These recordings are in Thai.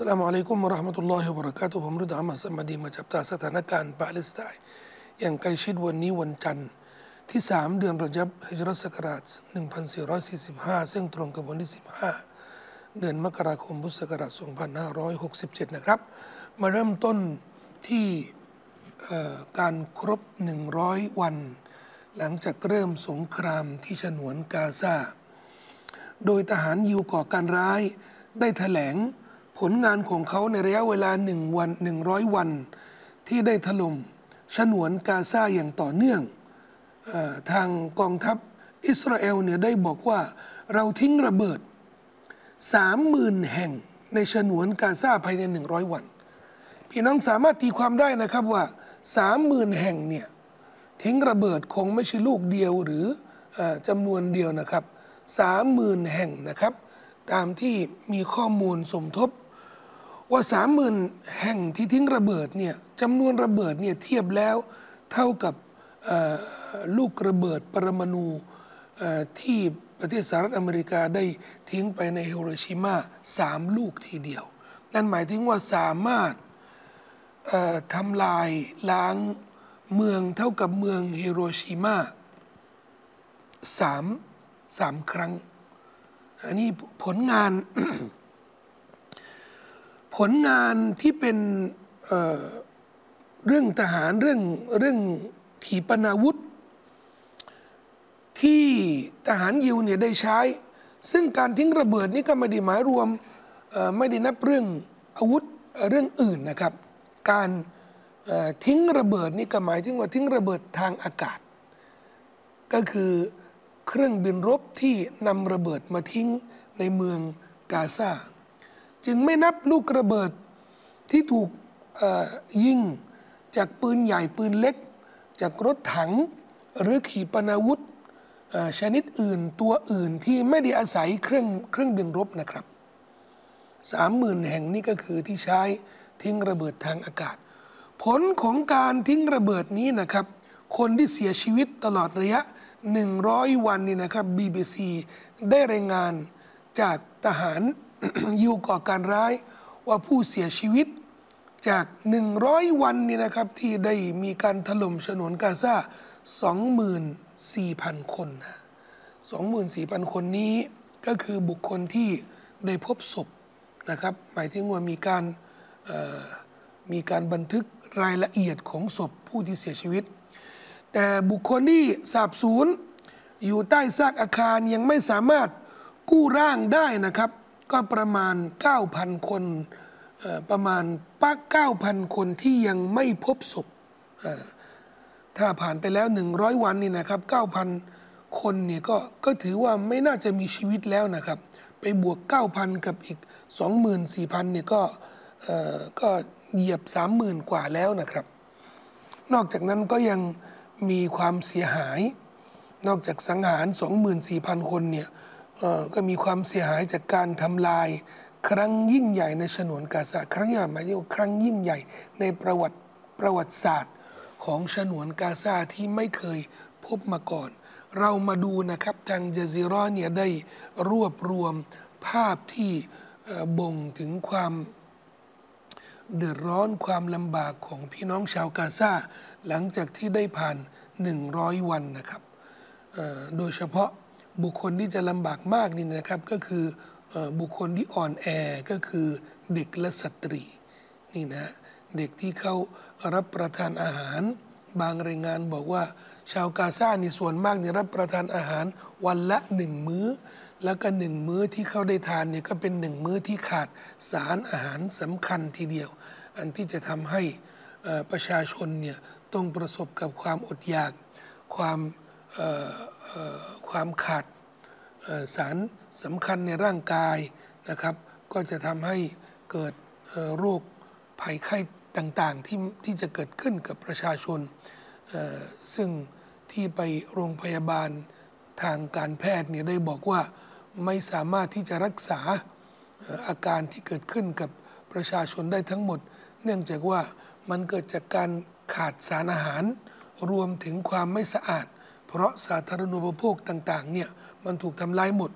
สลามอะลัยกุมวะราะห์มะตุลลอฮิวะบะเราะกาตุผมรุดอามัสมาดีมาจับตาสถานการณ์ปาเลสไตน์อย่างใกล้ชิดวันนี้วันจันทร์ที่ 3 เดือนรอจับฮิจรัสศักราช 1445 ซึ่งตรงกับวันที่ 15 เดือนมกราคมพุทธศักราช 2567 นะครับ มาเริ่มต้นที่การครบ 100 วัน หลังจากเริ่มสงครามที่ฉนวนกาซา โดยทหารยิวก่อการร้ายได้แถลง ผลงานของเขาในระยะเวลาหนึ่งวันหนึ่งร้อยวัน ที่ได้ถล่มฉนวนกาซาอย่างต่อเนื่องอทางกองทัพอิสราเอลเนี่ยได้บอกว่าเราทิ้งระเบิดสามหมื่นแห่งในฉนวนกาซาภายในหนึ่งร้อยวัน พี่น้องสามารถตีความได้นะครับว่าสามหมื่นแห่งเนี่ยทิ้งระเบิดคงไม่ใช่ลูกเดียวหรืออจำนวนเดียวนะครับสามหมื่นแห่งนะครับ ตามที่มีข้อมูลสมทบ ว่าสามหมื่นแห่งที่ทิ้งระเบิดเนี่ยจำนวนระเบิดเนี่ยเทียบแล้วเท่ากับลูกระเบิดปรมาณูที่ประเทศสหรัฐอเมริกาได้ทิ้งไปในฮิโรชิมาสามลูกทีเดียว นั่นหมายถึงว่าสามารถทำลายล้างเมืองเท่ากับเมืองฮิโรชิมาสามสามครั้ง อันนี้ผลงาน ผลงานที่เป็นเเรื่องทหารเรื่องเรื่องขีปนาวุธ ที่ทหารยิวเนี่ยได้ใช้ ซึ่งการทิ้งระเบิดนี่ก็ไม่ได้หมายรวมไม่ได้นับเรื่องอาวุธเเรื่องอื่นนะครับ การทิ้งระเบิดนี่ก็หมายถึงว่าทิ้งระเบิดทางอากาศ ก็คือเครื่องบินรบที่นำระเบิดมาทิ้งในเมืองกาซา จึงไม่นับลูกระเบิดที่ถูกยิง จากปืนใหญ่ปืนเล็ก จากรถถัง หรือขีปนาวุธชนิดอื่นตัวอื่นที่ไม่ได้อาศัยเครื่องเครื่องบินรบนะครับสามหมื่นแห่งนี้ก็คือที่ใช้ทิ้งระเบิดทางอากาศ ผลของการทิ้งระเบิดนี้นะครับ คนที่เสียชีวิตตลอดระยะ 100 วันนี่นะครับ BBC ได้รายงานจากทหาร ยิวก่อการร้ายว่าผู้เสียชีวิตจาก 100 วันนี่นะครับที่ได้มีการถล่มฉนวนกาซา24,000 คนนะ24,000 คนนี้ก็คือบุคคลที่ได้พบศพนะครับ หมายถึงว่ามีการมีการบันทึกรายละเอียดของศพผู้ที่เสียชีวิต แต่บุคคลที่สาบสูญอยู่ใต้ซากอาคารยังไม่สามารถกู้ร่างได้นะครับ ก็ประมาณ 9,000 คนประมาณปัก9,000 คนที่ยังไม่พบศพถ้าผ่านไปแล้ว 100 วันนี่นะครับ 9,000 คนเนี่ยก็ก็ถือว่าไม่น่าจะมีชีวิตแล้วนะครับ ไปบวก 9,000 กับอีก 24,000เนี่ยก็เอ่อก็เหยียบ 30,000 กว่าแล้วนะครับ นอกจากนั้นก็ยังมีความเสียหาย นอกจากสังหาร 24,000 คนเนี่ยเอ่อ ก็มีความเสียหายจากการทำลาย ครั้งยิ่งใหญ่ในฉนวนกาซาครั้งใหญ่หมายถึงครั้งยิ่งใหญ่ในประวัติประวัติศาสตร์ของฉนวนกาซาที่ไม่เคยพบมาก่อน เรามาดูนะครับทางเจซิรอเนี่ยได้รวบรวมภาพที่บ่งถึงความเดือดร้อนความลำบากของพี่น้องชาวกาซาหลังจากที่ได้ผ่าน 100 วันนะครับ โดยเฉพาะ บุคคลที่จะลำบากมากนี่นะครับก็คืออบุคคลที่อ่อนแอก็คือเด็กและสตรีนี่นะเด็กที่เขารับประทานอาหาร บางรายงานบอกว่า ชาวกาซานี่ส่วนมากเนี่ยรับประทานอาหารวันละหนึ่งมื้อ แล้วก็หนึ่งมื้อที่เขาได้ทานเนี่ยก็เป็นหนึ่งมื้อที่ขาดสารอาหารสำคัญทีเดียว อันที่จะทำให้ประชาชนเนี่ยต้องประสบกับความอดอยากความ ความขาดสารสำคัญในร่างกายนะครับ ก็จะทำให้เกิดโรคภัยไข้ต่างๆที่ที่จะเกิดขึ้นกับประชาชน ซึ่งที่ไปโรงพยาบาลทางการแพทย์เนี่ยได้บอกว่าไม่สามารถที่จะรักษาอาการที่เกิดขึ้นกับประชาชนได้ทั้งหมด เนื่องจากว่ามันเกิดจากการขาดสารอาหาร รวมถึงความไม่สะอาด เพราะสาธารณูปโภคต่างๆเนี่ยมันถูกทำลายหมด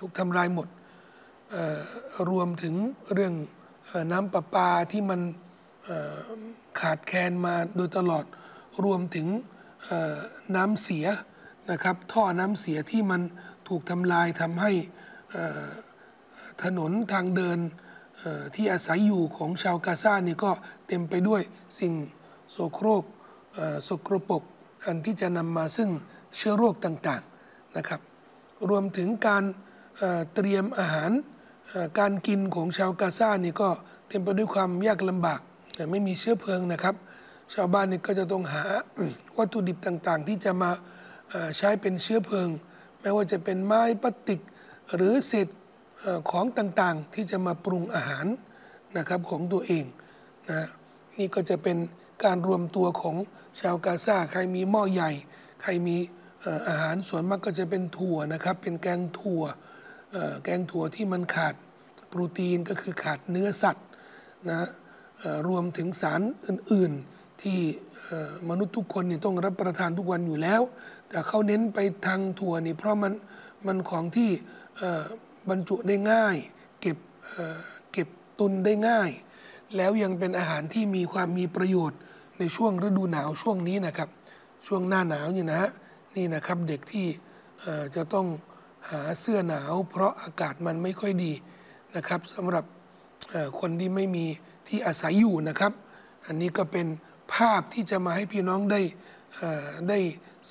ถูกทำลายหมดรวมถึงเรื่องน้ำประปาที่มันขาดแคลนมาโดยตลอด รวมถึงน้ำเสียนะครับท่อน้ำเสียที่มันถูกทำลายทำให้ถนนทางเดินที่อาศัยอยู่ของชาวกาซาเนี่ยก็เต็มไปด้วยสิ่งโสโครกเอ่อสกรปรก อันที่จะนำมาซึ่งเชื้อโรคต่างๆนะครับ รวมถึงการเตรียมอาหารการกินของชาวกาซานี่ก็เต็มไปด้วยความยากลำบากแต่ไม่มีเชื้อเพลิงนะครับ ชาวบ้านนี่ก็จะต้องหาวัตถุดิบต่างๆ ที่จะมาใช้เป็นเชื้อเพลิง ไม่ว่าจะเป็นไม้พลาสติก หรือเศษของต่างๆ ที่จะมาปรุงอาหารนะครับของตัวเองนะนี่ก็จะเป็น การรวมตัวของชาวกาซาใครมีหม้อใหญ่ ใครมีอาหารส่วนมากก็จะเป็นถั่วนะครับ เป็นแกงถั่วแกงถั่วที่มันขาดโปรตีนก็คือขาดเนื้อสัตว์นะรวมถึงสารอื่น ๆ ที่มนุษย์ทุกคนนี่ต้องรับประทานทุกวันอยู่แล้ว แต่เขาเน้นไปทางถั่วนี่เพราะมันมันของที่บรรจุได้ง่าย เก็บเอ่อเก็บตุนได้ง่าย แล้วยังเป็นอาหารที่มีความมีประโยชน์ ในช่วงฤดูหนาวช่วงนี้นะครับ ช่วงหน้าหนาวนี่นะฮะนี่นะครับเด็กที่จะต้องหาเสื้อหนาว เพราะอากาศมันไม่ค่อยดีนะครับสำหรับคนที่ไม่มีที่อาศัยอยู่นะครับ อันนี้ก็เป็นภาพที่จะมาให้พี่น้องได้ได้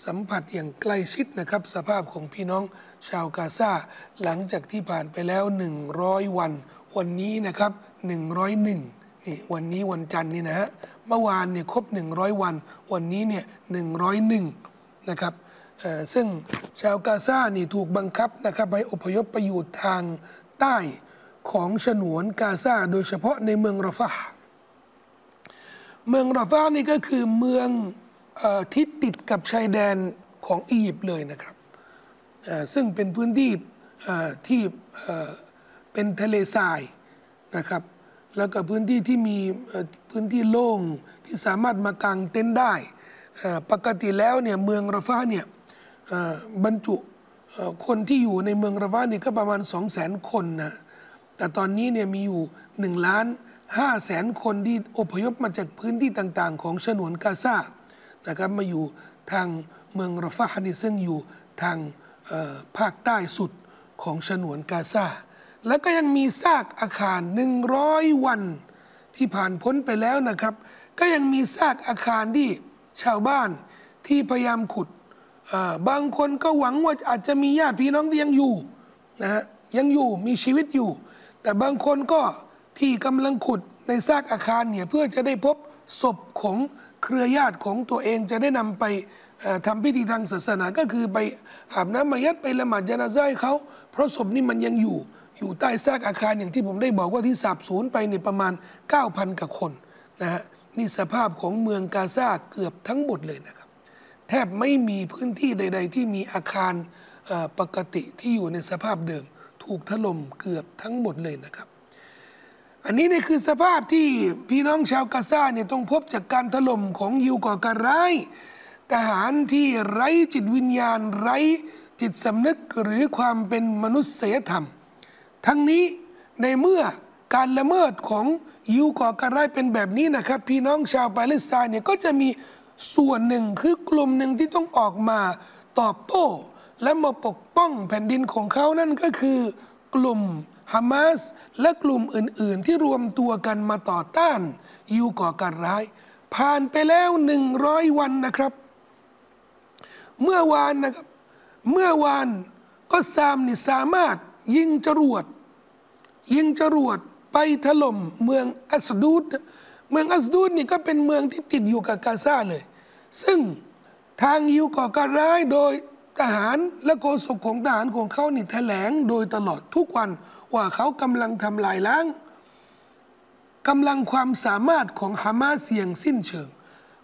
สัมผัสอย่างใกล้ชิดนะครับ สภาพของพี่น้องชาวกาซาหลังจากที่ผ่านไปแล้ว 100 วัน วันนี้นะครับ 101 นี่วันนี้วันจันทร์นี่นะฮะเมื่อวานเนี่ยครบ 100 วัน วันนี้เนี่ย101 นะครับซึ่งชาวกาซานี่ถูกบังคับนะครับให้อพยพไปอยู่ทางใต้ของฉนวนกาซาโดยเฉพาะในเมืองราฟาเมืองราฟานี่ก็คือเมืองอที่ติดกับชายแดนของอียิปต์เลยนะครับซึ่งเป็นพื้นที่ที่เป็นทะเลทรายนะครับ แล้วก็พื้นที่ที่มีพื้นที่โล่งที่สามารถมากางเต็นท์ได้ ปกติแล้วเนี่ยเมืองราฟาเนี่ยบรรจุคนที่อยู่ในเมืองราฟาเนี่ยก็ประมาณ 2 0 0 0 0 0 คนนะแต่ตอนนี้เนี่ยมีอยู่1ล้าน5แสนคนที่อพยพมาจากพื้นที่ต่างๆ ของฉนวนกาซานะครับมาอยู่ทางเมืองราฟานี่ซึ่งอยู่ทางภาคใต้สุดของฉนวนกาซา แล้วก็ยังมีซากอาคาร 100 วัน ที่ผ่านพ้นไปแล้วนะครับ ก็ยังมีซากอาคารที่ชาวบ้านที่พยายามขุด บางคนก็หวังว่าอาจจะมีญาติพี่น้องที่ยังอยู่นะฮะยังอยู่มีชีวิตอยู่ แต่บางคนก็ที่กำลังขุดในซากอาคารเนี่ยเพื่อจะได้พบศพของเครือญาติของตัวเองจะได้นำไปทำพิธีทางศาสนาก็คือไปอาบน้ำมายัดไปละหมาดยานาซาให้เขาเพราะศพนี่มันยังอยู่ อยู่ใต้ซากอาคารอย่างที่ผมได้บอกว่าที่สาบสูญไปเนี่ยประมาณ 9,000กว่าคนนะฮะนี่สภาพของเมืองกาซาเกือบทั้งหมดเลยนะครับ แทบไม่มีพื้นที่ใด ๆ ที่มีอาคารปกติที่อยู่ในสภาพเดิม ถูกถล่มเกือบทั้งหมดเลยนะครับ อันนี้นี่คือสภาพที่พี่น้องชาวกาซาเนี่ยต้องพบจากการถล่มของยิวก่อการร้ายทหารที่ไร้จิตวิญญาณไร้จิตสำนึกหรือความเป็นมนุษยธรรม ทั้งนี้ในเมื่อการละเมิดของยิวก่อการร้ายเป็นแบบนี้นะครับ พี่น้องชาวปาเลสไตน์เนี่ยก็จะมีส่วนหนึ่งคือกลุ่มหนึ่งที่ต้องออกมาตอบโต้ และมาปกป้องแผ่นดินของเขานั่นก็คือกลุ่มฮามาสและกลุ่มอื่น ๆ ที่รวมตัวกันมาต่อต้านยิวก่อการร้าย ผ่านไปแล้วหนึ่งร้อยวันนะครับ เมื่อวานนะครับ เมื่อวานก็ซามนี่สามารถ ยิงจรวด ยิงจรวดไปถล่มเมืองอัสดูดเมืองอัสดูดนี่ก็เป็นเมืองที่ติดอยู่กับกาซาเลย ซึ่งทางยิวก่อการร้ายโดยทหารและโฆษกของทหารของเขานี่แถลงโดยตลอดทุกวันว่าเขากำลังทำลายล้างกำลังความสามารถของฮามาเสอย่างสิ้นเชิง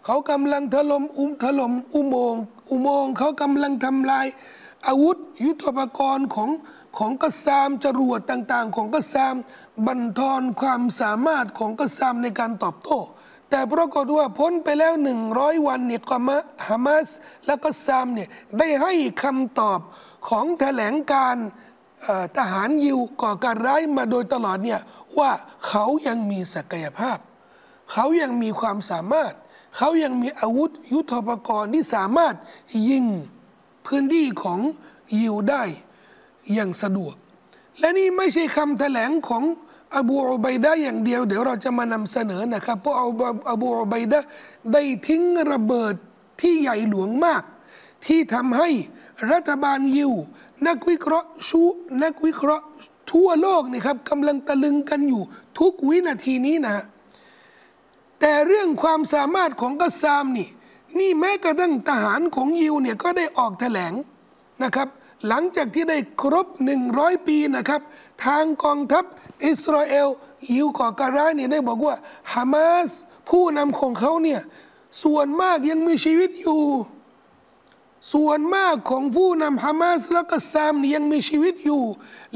เขากำลังถล่มอุ้มถล่มอุโมงค์อุโมงค์เขากำลังทำลายอาวุธยุทโธปกรณ์ของ ของกษามจรวดต่าง ๆ ของกษามบันทอนความสามารถของกษามในการตอบโต้ แต่ปรากฏว่าพ้นไปแล้วหนึ่งร้อยวันเนี่ยกามะฮามาสและก็ซามเนี่ยได้ให้คำตอบของแถลงการทหารยิวก่อการร้ายมาโดยตลอดเนี่ยว่าเขายังมีศักยภาพ เขายังมีความสามารถ เขายังมีอาวุธยุทโธปกรณ์ที่สามารถยิงพื้นที่ของยิวได้ อย่างสะดวก และนี่ไม่ใช่คำแถลงของอบูอุบัยดะอย่างเดียว เดี๋ยวเราจะมานำเสนอนะครับ เพราะอบูอุบัยดะได้ทิ้งระเบิดที่ใหญ่หลวงมาก ที่ทำให้รัฐบาลยิว นักวิเคราะห์ชูนักวิเคราะห์ทั่วโลกนี่ครับกำลังตะลึงกันอยู่ทุกวินาทีนี้นะแต่เรื่องความสามารถของกัสซามนี่นี่แม้กระทั่งทหารของยิวเนี่ยก็ได้ออกแถลงนะครับ หลังจากที่ได้ครบ 100 ปีนะครับ ทางกองทัพอิสราเอลยิวก่อการร้ายเนี่ยได้บอกว่าฮามาสผู้นำของเขาเนี่ยส่วนมากยังมีชีวิตอยู่ ส่วนมากของผู้นำฮามาสและก็ซามนี่ยังมีชีวิตอยู่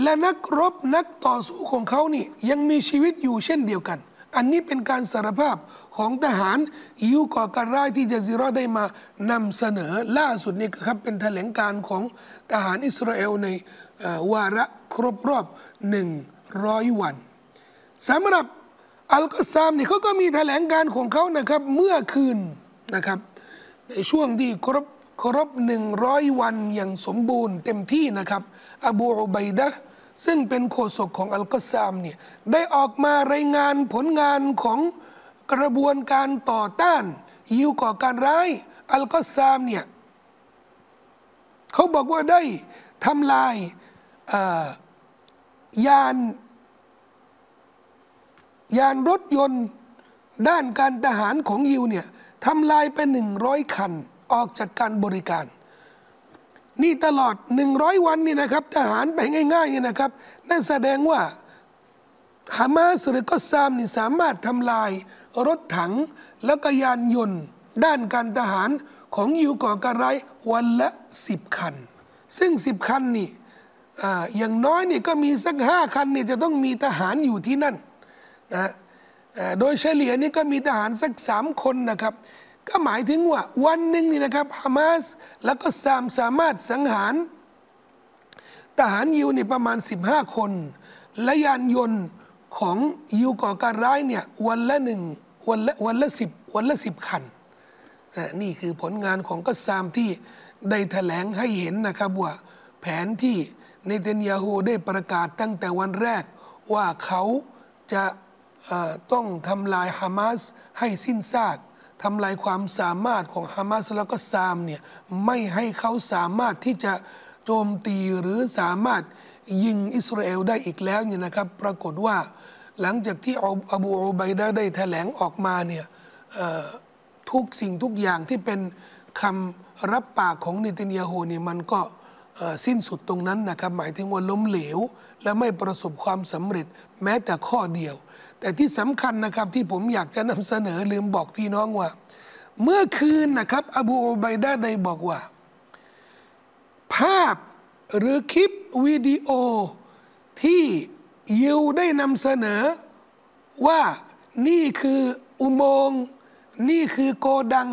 และนักรบนักต่อสู้ของเขานี่ยังมีชีวิตอยู่เช่นเดียวกัน อันนี้เป็นการสารภาพของทหารยิวก่อการร้ายที่จะซิรอได้มานำเสนอล่าสุดนี่ครับเป็นแถลงการของทหารอิสราเอลในวาระครบรอบหนึ่งร้อยวันสำหรับอัลกัสซามนี่เขาก็มีแถลงการของเขานะครับเมื่อคืนนะครับ ในช่วงที่ครบครบหนึ่งร้อยวันอย่างสมบูรณ์เต็มที่นะครับ อบูอุบัยดะ ซึ่งเป็นโฆษกของอัลกัสซามเนี่ยได้ออกมารายงานผลงานของกระบวนการต่อต้านยิวก่อการร้ายอัลกัสซามเนี่ยเขาบอกว่าได้ทำลายยานยานรถยนต์ด้านการทหารของยิวเนี่ยทำลายไปหนึ่งร้อยคันออกจากการบริการ นี่ตลอดหนึ่งร้อยวันนี่นะครับ ทหารไปง่ายๆนี่นะครับ นั่นแสดงว่าฮามาสหรือก็ซามนี่สามารถทำลายรถถังแล้วก็ยานยนต์ ด้านการทหารของยิวก่อการร้ายวันละสิบคัน ซึ่งสิบคันนี่อย่างน้อยนี่ก็มีสักห้าคันนี่จะต้องมีทหารอยู่ที่นั่นนะโดยเฉลี่ยนี่ก็มีทหารสักสามคนนะครับ ก็หมายถึงว่าวันหนึ่งนี่นะครับฮามาสแล้วก็ซามสามารถสังหาร ทหารยิวนี่ประมาณ 15 คน และยานยนต์ของยิวก่อการร้ายเนี่ยวันละหนึ่งวันละวันละสิบวันละสิบคันนี่คือผลงานของกัสซามที่ได้แถลงให้เห็นนะครับว่าแผนที่เนเธนยาฮูได้ประกาศตั้งแต่วันแรกว่าเขาจะต้องทำลายฮามาสให้สิ้นซาก ทำลายความสามารถของฮามาสแล้วก็ซามเนี่ยไม่ให้เขาสามารถที่จะโจมตีหรือสามารถยิงอิสราเอลได้อีกแล้วเนี่ยนะครับ ปรากฏว่าหลังจากที่อบูอุบัยดาได้แถลงออกมาเนี่ยทุกสิ่งทุกอย่างที่เป็นคำรับปากของเนตินยาโฮเนี่ยมันก็สิ้นสุดตรงนั้นนะครับ หมายถึงว่าล้มเหลว และไม่ประสบความสำเร็จแม้แต่ข้อเดียว แต่ที่สำคัญนะครับที่ผมอยากจะนำเสนอลืมบอกพี่น้องว่า เมื่อคืนนะครับ อบูอุบัยดาได้บอกว่า ภาพหรือคลิปวิดีโอที่ยิวได้นำเสนอว่านี่คืออุโมงค์นี่คือโกดัง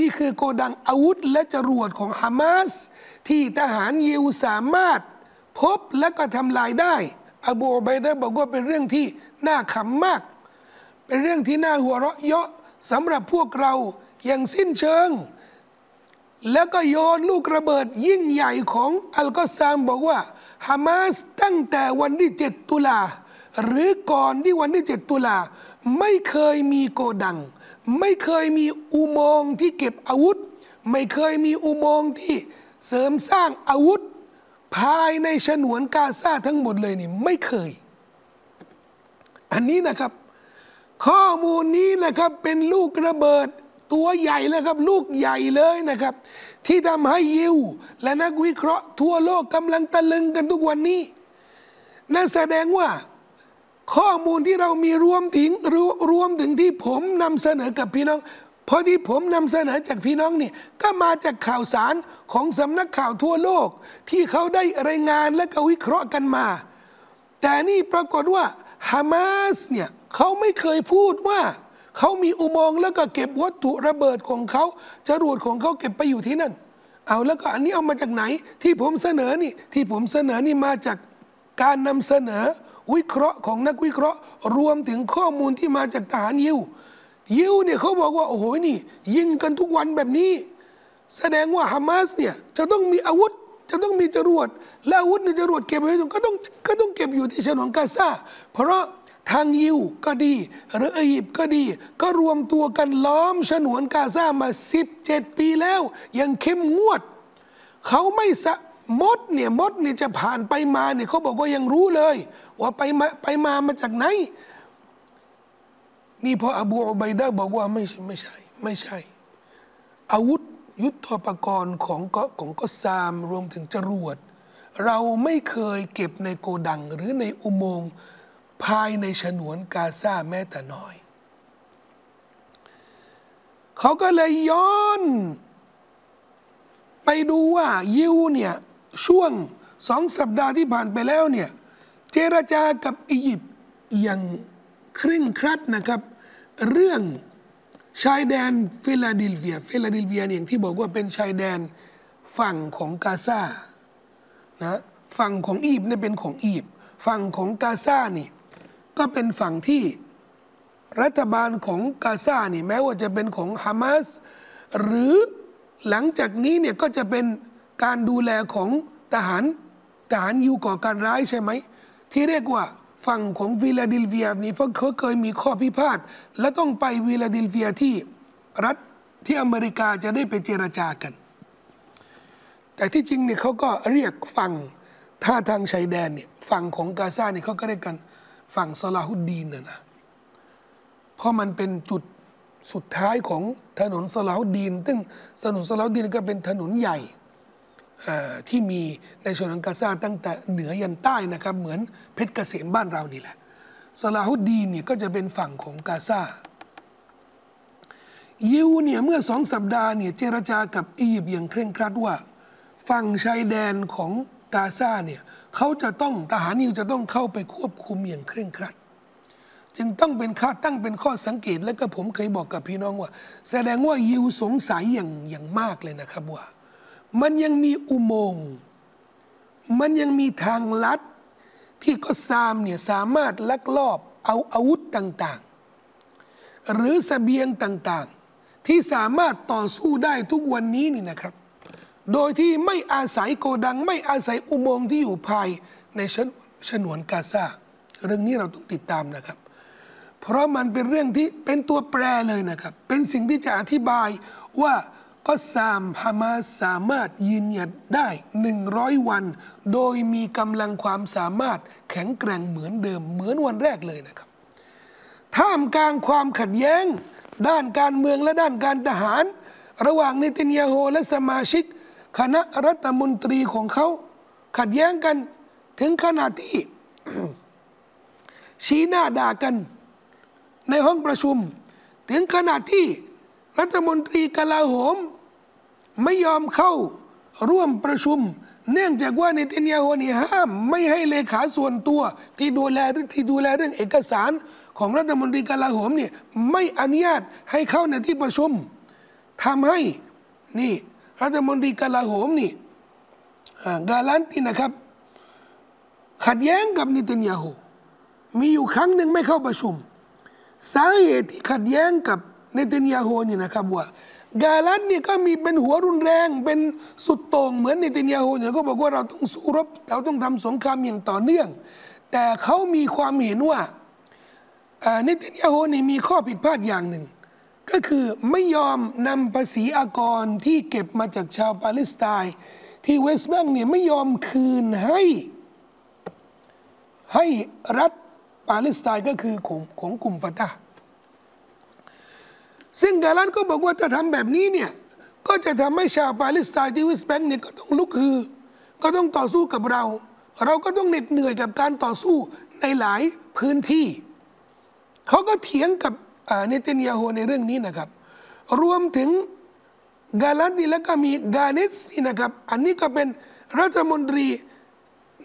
นี่คือโกดังอาวุธและจรวดของฮามาส ที่ทหารยิวสามารถพบและก็ทำลายได้ อบูอุบัยดาบอกว่าเป็นเรื่องที่น่าขำมาก เป็นเรื่องที่น่าหัวเราะเยาะสำหรับพวกเราอย่างสิ้นเชิง แล้วก็โยนลูกระเบิดยิ่งใหญ่ของอัลกอซามบอกว่าฮามาสตั้งแต่วันที่เจ็ดตุลา หรือก่อนที่วันที่เจ็ดตุลา ไม่เคยมีโกดัง ไม่เคยมีอุโมงค์ที่เก็บอาวุธ ไม่เคยมีอุโมงค์ที่เสริมสร้างอาวุธ ภายในฉนวนกาซาทั้งหมดเลยนี่ไม่เคย อันนี้นะครับ ข้อมูลนี้นะครับเป็นลูกระเบิดตัวใหญ่เลยครับ ลูกใหญ่เลยนะครับ ที่ทำให้ยิว และนักวิเคราะห์ทั่วโลกกำลังตะลึงกันทุกวันนี้ นั่นแสดงว่าข้อมูลที่เรามีรวมถึงรวมถึงที่ผมนำเสนอกับพี่น้อง พอที่ผมนำเสนอจากพี่น้องนี่ก็มาจากข่าวสารของสำนักข่าวทั่วโลก ที่เขาได้รายงานและก็วิเคราะห์กันมา แต่นี่ปรากฏว่าฮามาสเนี่ยเขาไม่เคยพูดว่าเขามีอุโมงค์แล้วก็เก็บวัตถุระเบิดของเขาจรวดของเขาเก็บไปอยู่ที่นั่น เอาแล้วก็อันนี้เอามาจากไหน ที่ผมเสนอนี่ที่ผมเสนอนี่มาจากการนำเสนอวิเคราะห์ของนักวิเคราะห์ รวมถึงข้อมูลที่มาจากทหารยิว ยิวเนี่ยเขาบอกว่าโอ้โหนี่ ยิงกันทุกวันแบบนี้ แสดงว่าฮามาสเนี่ยจะต้องมีอาวุธจะต้องมีจรวดและอาวุธในจรวดเก็บไว้ตรงก็ต้องก็ต้องเก็บอยู่ที่ฉนวนกาซาเพราะทางยิวก็ดีหรืออียิปต์ก็ดี ก็รวมตัวกันล้อมฉนวนกาซามา 17 ปีแล้ว ยังเข้มงวด เขาไม่สะมดเนี่ยมดเนี่ยจะผ่านไปมาเนี่ยเขาบอกว่ายังรู้เลย ว่าไปมาไปมามาจากไหน นี่พออบูอุบัยดะบอกว่าไม่ไม่ใช่ ไม่ใช่ อาวุธยุทโธปกรณ์ของก็ของก็ซามรวมถึงจรวด เราไม่เคยเก็บในโกดังหรือในอุโมงค์ภายในฉนวนกาซาแม้แต่น้อย เขาก็เลยย้อน ไปดูว่ายิวเนี่ย ช่วงสองสัปดาห์ที่ผ่านไปแล้วเนี่ย เจรจากับอียิปต์อย่าง เคร่งครัดนะครับ เรื่องชายแดนฟิลาเดลเฟียฟิลาเดลเฟียเนี่ยที่บอกว่าเป็นชายแดนฝั่งของกาซานะฝั่งของอียิปต์เนี่ยเป็นของอียิปต์ฝั่งของกาซานี่ก็เป็นฝั่งที่รัฐบาลของกาซานี่แม้ว่าจะเป็นของฮามาสหรือหลังจากนี้เนี่ยก็จะเป็นการดูแลของทหารทหารยิวก่อการร้ายใช่ไหมที่เรียกว่า ฝั่งของฟิลาเดลเฟียนี่เพราะเขาเคยมีข้อพิพาทและต้องไปฟิลาเดลเฟียที่รัฐที่อเมริกาจะได้ไปเจรจากัน แต่ที่จริงเนี่ยเขาก็เรียกฝั่งท่าทางชายแดนเนี่ยฝั่งของกาซาเนี่ยเขาก็เรียกกันฝั่งซาลาฮุดดีนนะนะเพราะมันเป็นจุดสุดท้ายของถนนซาลาฮุดดีนซึ่งถนนซาลาฮุดดีนก็เป็นถนนใหญ่ ที่มีในชนวนกาซาตั้งแต่เหนือยันใต้นะครับ เหมือนเพชรเกษมบ้านเรานี่แหละซาลาฮุดดีนเนี่ยก็จะเป็นฝั่งของกาซายิวเนี่ยเมื่อสองสัปดาห์เนี่ยเจรจากับอียิปต์อย่างเคร่งครัดว่า ฝั่งชายแดนของกาซาเนี่ยเขาจะต้องทหารยิวจะต้องเข้าไปควบคุมอย่างเคร่งครัด จึงต้องเป็นข้าตั้งเป็นข้อสังเกตและก็ผมเคยบอกกับพี่น้องว่า แสดงว่ายิวสงสัยอย่างอย่างมากเลยนะครับว่า มันยังมีอุโมงค์มันยังมีทางลัด ที่ก็ซามเนี่ยสามารถลักลอบเอาอาวุธต่างๆ หรือสเสบียงต่างๆ ที่สามารถต่อสู้ได้ทุกวันนี้นี่นะครับ โดยที่ไม่อาศัยโกดัง ไม่อาศัยอุโมงค์ที่อยู่ภายในฉนวนกาซาเรื่องนี้เราต้องติดตามนะครับ เพราะมันเป็นเรื่องที่เป็นตัวแปรเลยนะครับ เป็นสิ่งที่จะอธิบายว่า ก็ซามฮามาสสามารถยืนหยัดได้ 100 วัน โดยมีกำลังความสามารถแข็งแกร่งเหมือนเดิมเหมือนวันแรกเลยนะครับ ท่ามกลางความขัดแย้ง ด้านการเมืองและด้านการทหาร ระหว่างเนตินยาโฮและสมาชิก คณะรัฐมนตรีของเขา ขัดแย้งกันถึงขนาดที่ ชี้หน้าด่ากันในห้องประชุม ถึงขนาดที่รัฐมนตรีกลาโหม ไม่ยอมเข้าร่วมประชุม เนื่องจากว่าในเทนยาโฮนี่ห้าม ไม่ให้เลขาส่วนตัว ที่ดูแลที่ดูแลเรื่องเอกสารของรัฐมนตรีกลาโหมเนี่ยไม่อนุญาตให้เข้าในที่ประชุมทำให้นี่รัฐมนตรีกลาโหมนี่กาลันตินะครับ ขัดแย้งกับนิตินยาโฮมีอยู่ครั้งหนึ่งไม่เข้าประชุม สาเหตุที่ขัดแย้งกับเนตินยาโฮนี่นะครับว่า กาลันเนี่ยก็มีเป็นหัวรุนแรง เป็นสุดโต่งเหมือนเนตินยาโฮเนี่ยก็บอกว่าเราต้องสู้รบ เราต้องทำสงครามอย่างต่อเนื่อง แต่เขามีความเห็นว่าเนตินยาโฮนี่มีข้อผิดพลาดอย่างหนึ่ง ก็คือไม่ยอมนำภาษีอากรที่เก็บมาจากชาวปาเลสไตน์ที่เวสต์แบงก์เนี่ยไม่ยอมคืนให้ให้รัฐปาเลสไตน์ก็คือของของกลุ่มฟาตา ซึ่งกาลันก็บอกว่าถ้าทำแบบนี้เนี่ย ก็จะทำให้ชาวปาเลสไตน์ที่วิสแบงเนี่ยก็ต้องลุกฮือ ก็ต้องต่อสู้กับเรา เราก็ต้องเหน็ดเหนื่อยกับการต่อสู้ในหลายพื้นที่ เขาก็เถียงกับเนเธนยาโฮในเรื่องนี้นะครับ รวมถึงกาลันนี่แล้วก็มีกาเนสนี่นะครับ อันนี้ก็เป็นรัฐมนตรี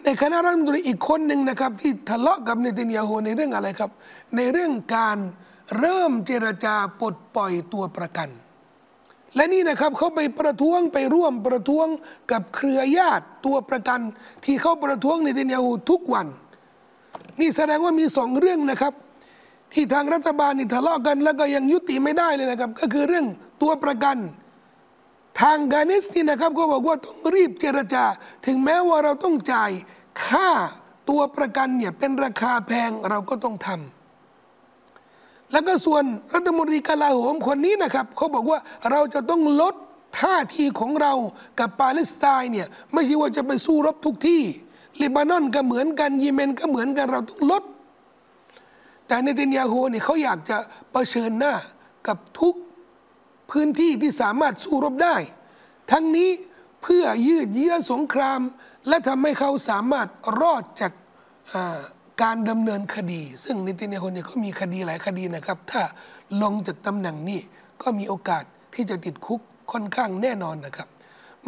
ในคณะรัฐมนตรีอีกคนหนึ่งนะครับ ที่ทะเลาะกับเนเธนยาโฮในเรื่องอะไรครับ ในเรื่องการ เริ่มเจรจาปลดปล่อยตัวประกัน และนี่นะครับเขาไปประท้วงไปร่วมประท้วงกับเครือญาติตัวประกัน ที่เขาประท้วงในเตนยาฮูทุกวัน นี่แสดงว่ามีสองเรื่องนะครับ ที่ทางรัฐบาลนี่ทะเลาะกัน แล้วก็ยังยุติไม่ได้เลยนะครับ ก็คือเรื่องตัวประกันทางกานิสนี่นะครับก็บอกว่าต้องรีบเจรจา ถึงแม้ว่าเราต้องจ่ายค่าตัวประกันเนี่ยเป็นราคาแพงเราก็ต้องทำ แล้วก็ส่วนรัฐมนตรีกลาโหมคนนี้นะครับเขาบอกว่าเราจะต้องลดท่าทีของเรากับปาเลสไตน์เนี่ยไม่ใช่ว่าจะไปสู้รบทุกที่ลิบานอนก็เหมือนกันเยเมนก็เหมือนกันเราต้องลด แต่ในเตนยาโฮเนี่ยเขาอยากจะเผชิญหน้ากับทุกพื้นที่ที่สามารถสู้รบได้ ทั้งนี้เพื่อยืดเยื้อสงคราม และทำให้เขาสามารถรอดจาก การดำเนินคดี ซึ่งนิติเนคนเนี่ยเขามีคดีหลายคดีนะครับ ถ้าลงจากตำแหน่งนี้ก็มีโอกาสที่จะติดคุกค่อนข้างแน่นอนนะครับ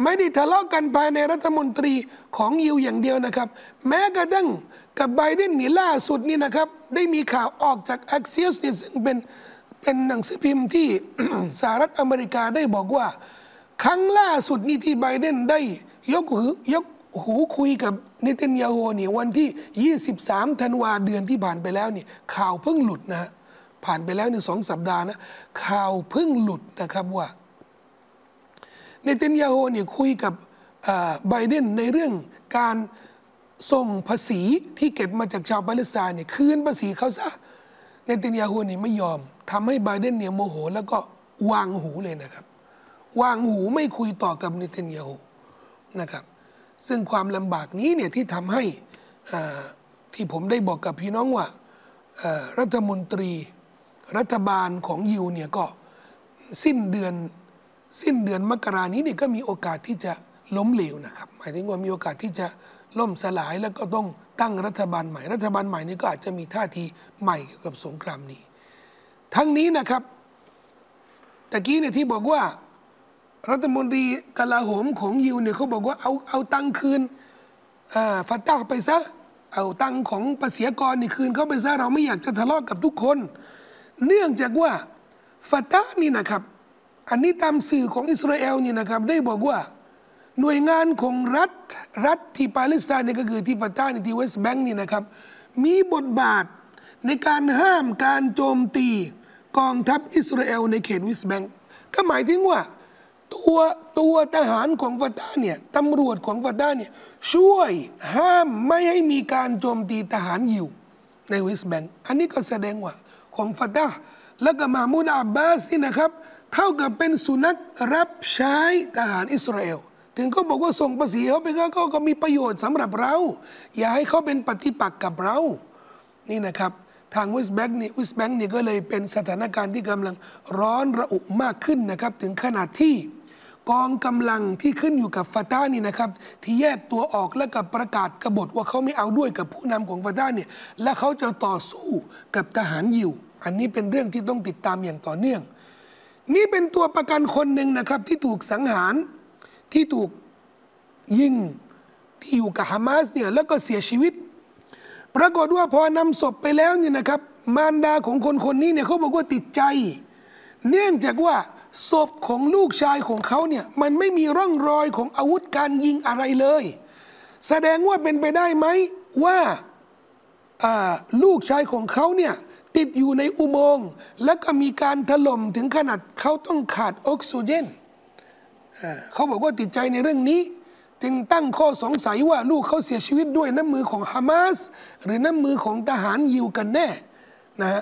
ไม่ได้ทะเลาะกันภายในรัฐมนตรีของยิวอย่างเดียวนะครับ แม้กระทั่งกับไบเดนนี่ล่าสุดนี่นะครับ ได้มีข่าวออกจาก Axios นี่ซึ่งเป็นเป็นหนังสือพิมพ์ที่สหรัฐอเมริกาได้บอกว่า ครั้งล่าสุดนี่ที่ไบเดนได้ยกหูยก หูคุยกับเนเธนยาโฮเนี่ยวันที่ 23 ธันวาเดือนที่ผ่านไปแล้วนี่ข่าวเพิ่งหลุดนะฮะผ่านไปแล้วในสองสัปดาห์นะข่าวเพิ่งหลุดนะครับว่าเนเธนยาโฮเนี่ยคุยกับไบเดนในเรื่องการส่งภาษีที่เก็บมาจากชาวปาเลสไตน์เนี่ยคืนภาษีเขาซะเนเธนยาโฮนี่ไม่ยอมทำให้ไบเดนเนี่ยโมโห แล้วก็วางหูเลยนะครับ วางหูไม่คุยต่อกับเนเธนยาโฮนะครับ ซึ่งความลำบากนี้เนี่ยที่ทำให้ที่ผมได้บอกกับพี่น้องว่ารัฐมนตรีรัฐบาลของยิวเนี่ยก็สิ้นเดือนสิ้นเดือนมกรานี้เนี่ยก็มีโอกาสที่จะล้มเหลวนะครับ หมายถึงว่ามีโอกาสที่จะล่มสลายแล้วก็ต้องตั้งรัฐบาลใหม่ รัฐบาลใหม่นี่ก็อาจจะมีท่าทีใหม่เกี่ยวกับสงครามนี้ ทั้งนี้นะครับตะกี้เนี่ยที่บอกว่า รัฐมนตรีกลาโหมของยิวเนี่ยเขาบอกว่าเอาเอาตังคืนฟัตตาไปซะ เอาตังของภาษีอากรนี่คืนเข้าไปซะเราไม่อยากจะทะเลาะกับทุกคน เนื่องจากว่าฟัตตานี่นะครับ อันนี้ตามสื่อของอิสราเอลนี่นะครับ ได้บอกว่าหน่วยงานของรัฐรัฐที่ปาเลสไตน์นี่ก็คือที่ฟัตตานี่ที่เวสต์แบงก์นี่นะครับ มีบทบาทในการห้ามการโจมตีกองทัพอิสราเอลในเขตเวสต์แบงก์ก็หมายถึงว่า ตัวตัวทหารของฟาตาเนี่ยตำรวจของฟาตาเนี่ยช่วยห้ามไม่ให้มีการโจมตีทหารอยู่ในเวสต์แบงก์อันนี้ก็แสดงว่าของฟาตาแล้วก็มามูดอับบาสนี่นะครับ เท่ากับเป็นสุนัขรับใช้ทหารอิสราเอลถึงเขาบอกว่าส่งภาษีเขาไปก็ก็มีประโยชน์สำหรับเรา อย่าให้เขาเป็นปฏิปักษ์กับเรา นี่นะครับ ทางวิสแบงค์นี่วิสแบงค์นี่ก็เลยเป็นสถานการณ์ที่กำลังร้อนระอุมากขึ้นนะครับ ถึงขนาดที่ กองกำลังที่ขึ้นอยู่กับฟาตานี่นะครับ ที่แยกตัวออกและกับประกาศกบฏว่าเขาไม่เอาด้วยกับผู้นำของฟาตาเนี่ยและเขาจะต่อสู้กับทหารยิว อันนี้เป็นเรื่องที่ต้องติดตามอย่างต่อเนื่อง นี่เป็นตัวประกันคนหนึ่งนะครับที่ถูกสังหารที่ถูกยิงที่อยู่กับฮามาสเนี่ยแล้วก็เสียชีวิต ปรากฏว่าพอนำศพไปแล้วเนี่ยนะครับ มารดาของคนคนนี้เนี่ยเขาบอกว่าติดใจ เนื่องจากว่า ศพของลูกชายของเขาเนี่ยมันไม่มีร่องรอยของอาวุธการยิงอะไรเลย แสดงว่าเป็นไปได้ไหมว่าลูกชายของเขาเนี่ยติดอยู่ในอุโมงค์แล้วก็มีการถล่มถึงขนาดเขาต้องขาดออกซิเจนเขาบอกว่าติดใจในเรื่องนี้ จึงตั้งข้อสงสัยว่าลูกเขาเสียชีวิตด้วยน้ำมือของฮามาส หรือน้ำมือของทหารยิวกันแน่นะฮะ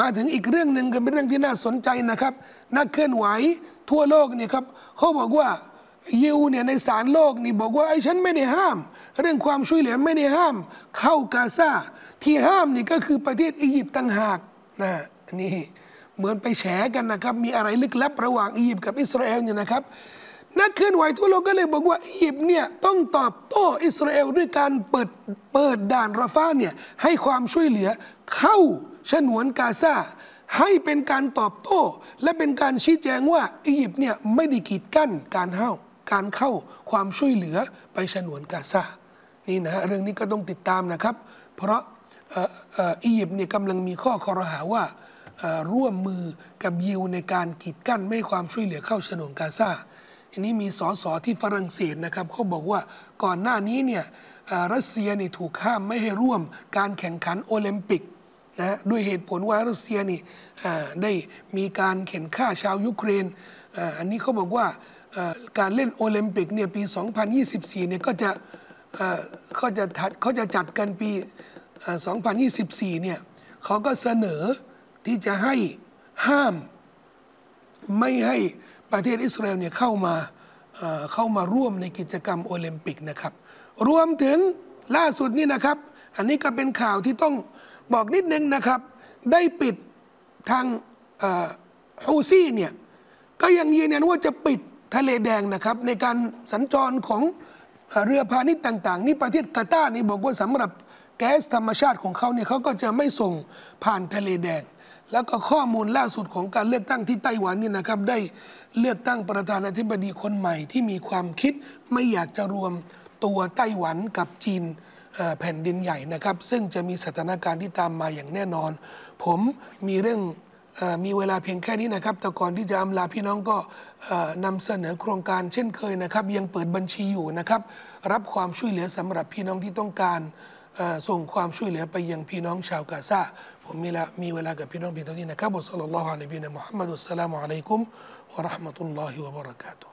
มาถึงอีกเรื่องหนึ่งก็เป็นเรื่องที่น่าสนใจนะครับ นักเคลื่อนไหวทั่วโลกเนี่ยครับเขาบอกว่ายิวเนี่ยในศาลโลกนี่บอกว่าไอ้ฉันไม่ได้ห้าม เรื่องความช่วยเหลือไม่ได้ห้าม เข้ากาซาที่ห้ามนี่ก็คือประเทศอียิปต์ต่างหากนะนี่เหมือนไปแฉกันนะครับ มีอะไรลึกลับระหว่างอียิปต์กับอิสราเอลเนี่ยนะครับ นักเคลื่อนไหวทั่วโลกก็เลยบอกว่าอียิปต์เนี่ยต้องตอบโต้อิสราเอลด้วยการเปิดเปิดด่านราฟาเนี่ยให้ความช่วยเหลือเข้าฉนวนกาซาให้เป็นการตอบโต้ และเป็นการชี้แจงว่าอียิปต์เนี่ยไม่ได้กีดกั้นการเข้าการเข้าความช่วยเหลือไปฉนวนกาซานี่นะเรื่องนี้ก็ต้องติดตามนะครับ เพราะอียิปต์เนี่ยกำลังมีข้อคอรหาว่าร่วมมือกับยิวในการกีดกั้นไม่ให้ความช่วยเหลือเข้าฉนวนกาซา อันนี้มีสสที่ฝรั่งเศสนะครับเขาบอกว่าก่อนหน้านี้เนี่ยรัสเซียนี่ถูกห้ามไม่ให้ร่วมการแข่งขันโอลิมปิกนะด้วยเหตุผลว่ารัสเซียนี่ได้มีการเข่นฆ่าชาวยูเครนอ,อันนี้เขาบอกว่าการเล่นโอลิมปิกเนี่ยปี 2024 เนี่ยก็จะเขาจะเขาจะจัดกันปี 2024 เนี่ยเขาก็เสนอที่จะให้ห้ามไม่ให้ ประเทศอิสราเอลเนี่ยเข้ามาเข้ามาร่วมในกิจกรรมโอลิมปิกนะครับ รวมถึงล่าสุดนี่นะครับ อันนี้ก็เป็นข่าวที่ต้องบอกนิดนึงนะครับ ได้ปิดทางฮูซี่เนี่ยก็ยังยืนยันว่าจะปิดทะเลแดงนะครับ ในการสัญจรของเรือพาณิชย์ต่าง ๆ นี่ประเทศกาตาร์นี่บอกว่าสำหรับแก๊สธรรมชาติของเขาเนี่ยเขาก็จะไม่ส่งผ่านทะเลแดง แล้วก็ข้อมูลล่าสุดของการเลือกตั้งที่ไต้หวันนี่นะครับ ได้เลือกตั้งประธานาธิบดีคนใหม่ที่มีความคิดไม่อยากจะรวมตัวไต้หวันกับจีนแผ่นดินใหญ่นะครับ ซึ่งจะมีสถานการณ์ที่ตามมาอย่างแน่นอน ผมมีเรื่องอมีเวลาเพียงแค่นี้นะครับ แต่ก่อนที่จะอำลาพี่น้องก็นำเสนอโครงการเช่นเคยนะครับ ยังเปิดบัญชีอยู่นะครับ รับความช่วยเหลือสำหรับพี่น้องที่ต้องการส่งความช่วยเหลือไปยังพี่น้องชาวกาซา ومي مي ولا جبينو بدين كابو صلى الله على نبينا محمد والسلام عليكم ورحمة الله وبركاته.